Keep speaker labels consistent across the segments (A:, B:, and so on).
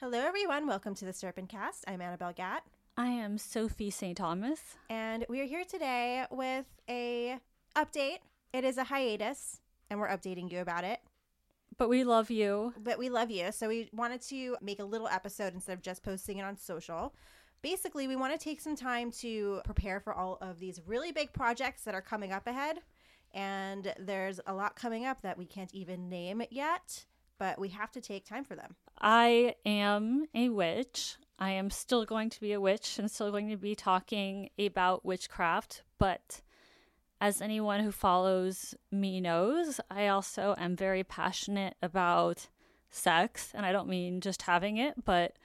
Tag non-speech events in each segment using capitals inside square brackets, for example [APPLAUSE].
A: Hello, everyone. Welcome to the Serpent Cast. I'm Annabel Gat,
B: I am Sophie St. Thomas.
A: and we are here today with a update. It is a hiatus, and we're updating you about it.
B: But we love you.
A: But we love you, so we wanted to make a little episode instead of just posting it on social. Basically, we want to take some time to prepare for all of these really big projects that are coming up ahead. And there's a lot coming up that we can't even name yet, but we have to take time for them.
B: I am a witch. I am still going to be a witch and still going to be talking about witchcraft. But as anyone who follows me knows, I also am very passionate about sex. And I don't mean just having it, but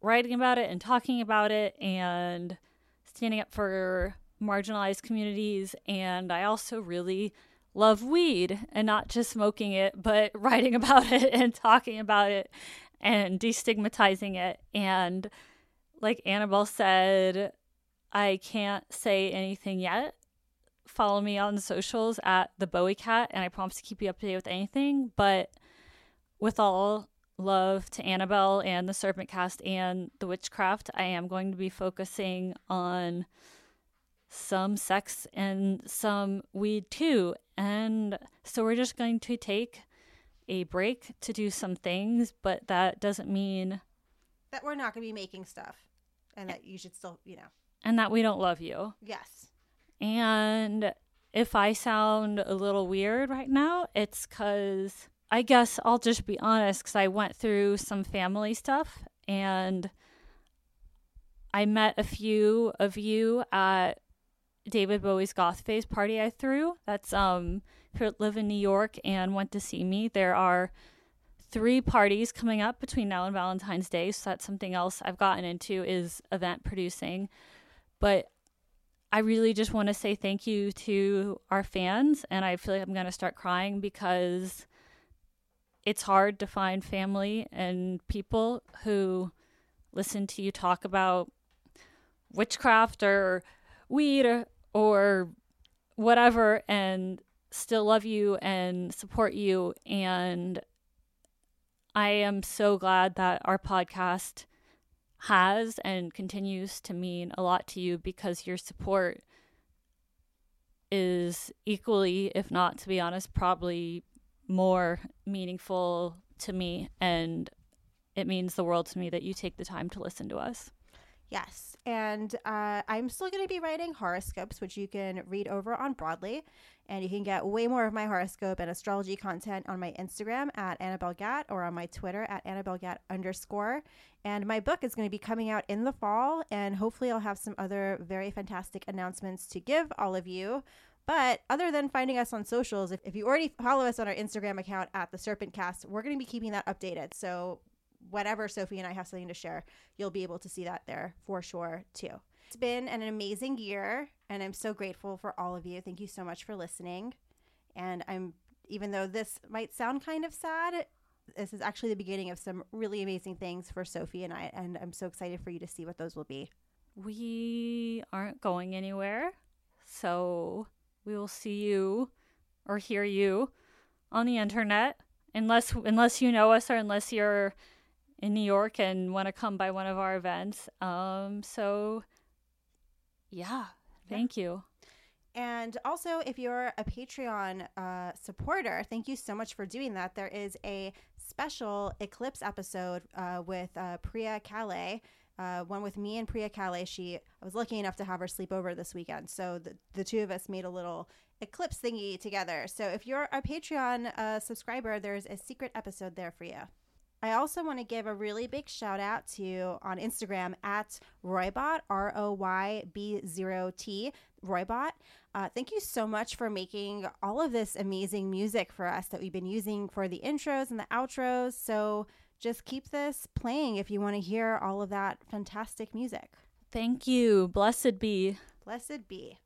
B: writing about it and talking about it and standing up for marginalized communities. And I also really love weed and not just smoking it, but [LAUGHS] writing about it and talking about it and destigmatizing it. And like Annabel said, I can't say anything yet. Follow me on socials at the Bowie Cat, and I promise to keep you up to date with anything. But with all love to Annabel and the Serpent Cast and the Witchcraft, I am going to be focusing on some sex and some weed too. And so we're just going to take a break to do some things, but that doesn't mean
A: That we're not going to be making stuff, and that you should still, you know,
B: and that we don't love you.
A: yes.
B: And if I sound a little weird right now, it's cuz I guess I'll just be honest cuz I went through some family stuff and I met a few of you at David Bowie's Goth Phase party I threw. That's um you live in New York and went to see me, there are three parties coming up between now and Valentine's Day. So that's something else I've gotten into is event producing. But I really just want to say thank you to our fans and I feel like I'm going to start crying because it's hard to find family and people who listen to you talk about witchcraft or weed or, or whatever and still love you and support you and I am so glad that our podcast has and continues to mean a lot to you because your support is equally if not to be honest probably more meaningful to me and it means the world to me that you take the time to listen to us.
A: Yes. And uh, I'm still going to be writing horoscopes, which you can read over on Broadly. And you can get way more of my horoscope and astrology content on my Instagram at Annabel Gat or on my Twitter at Annabel Gat underscore. And my book is going to be coming out in the fall. And hopefully, I'll have some other very fantastic announcements to give all of you. But other than finding us on socials, if, if you already follow us on our Instagram account at the Serpent Cast, we're going to be keeping that updated. So whenever Sophie and I have something to share, you'll be able to see that there for sure too. It's been an amazing year and I'm so grateful for all of you. Thank you so much for listening. And I'm even though this might sound kind of sad, this is actually the beginning of some really amazing things for Sophie and I and I'm so excited for you to see what those will be.
B: We aren't going anywhere. So we will see you or hear you on the internet unless unless you know us or unless you're in New York and want to come by one of our events. Um so yeah, thank you.
A: And also, if you're a Patreon uh, supporter, thank you so much for doing that. There is a special Eclipse episode uh, with uh, Priya Calais, uh, one with me and Priya Calais. She, I was lucky enough to have her sleep over this weekend. So the, the two of us made a little Eclipse thingy together. So if you're a Patreon uh, subscriber, there's a secret episode there for you. I also want to give a really big shout out to on Instagram at Roybot, R O Y B 0 T, Roybot. Uh, thank you so much for making all of this amazing music for us that we've been using for the intros and the outros. So just keep this playing if you want to hear all of that fantastic music.
B: Thank you. Blessed be.
A: Blessed be.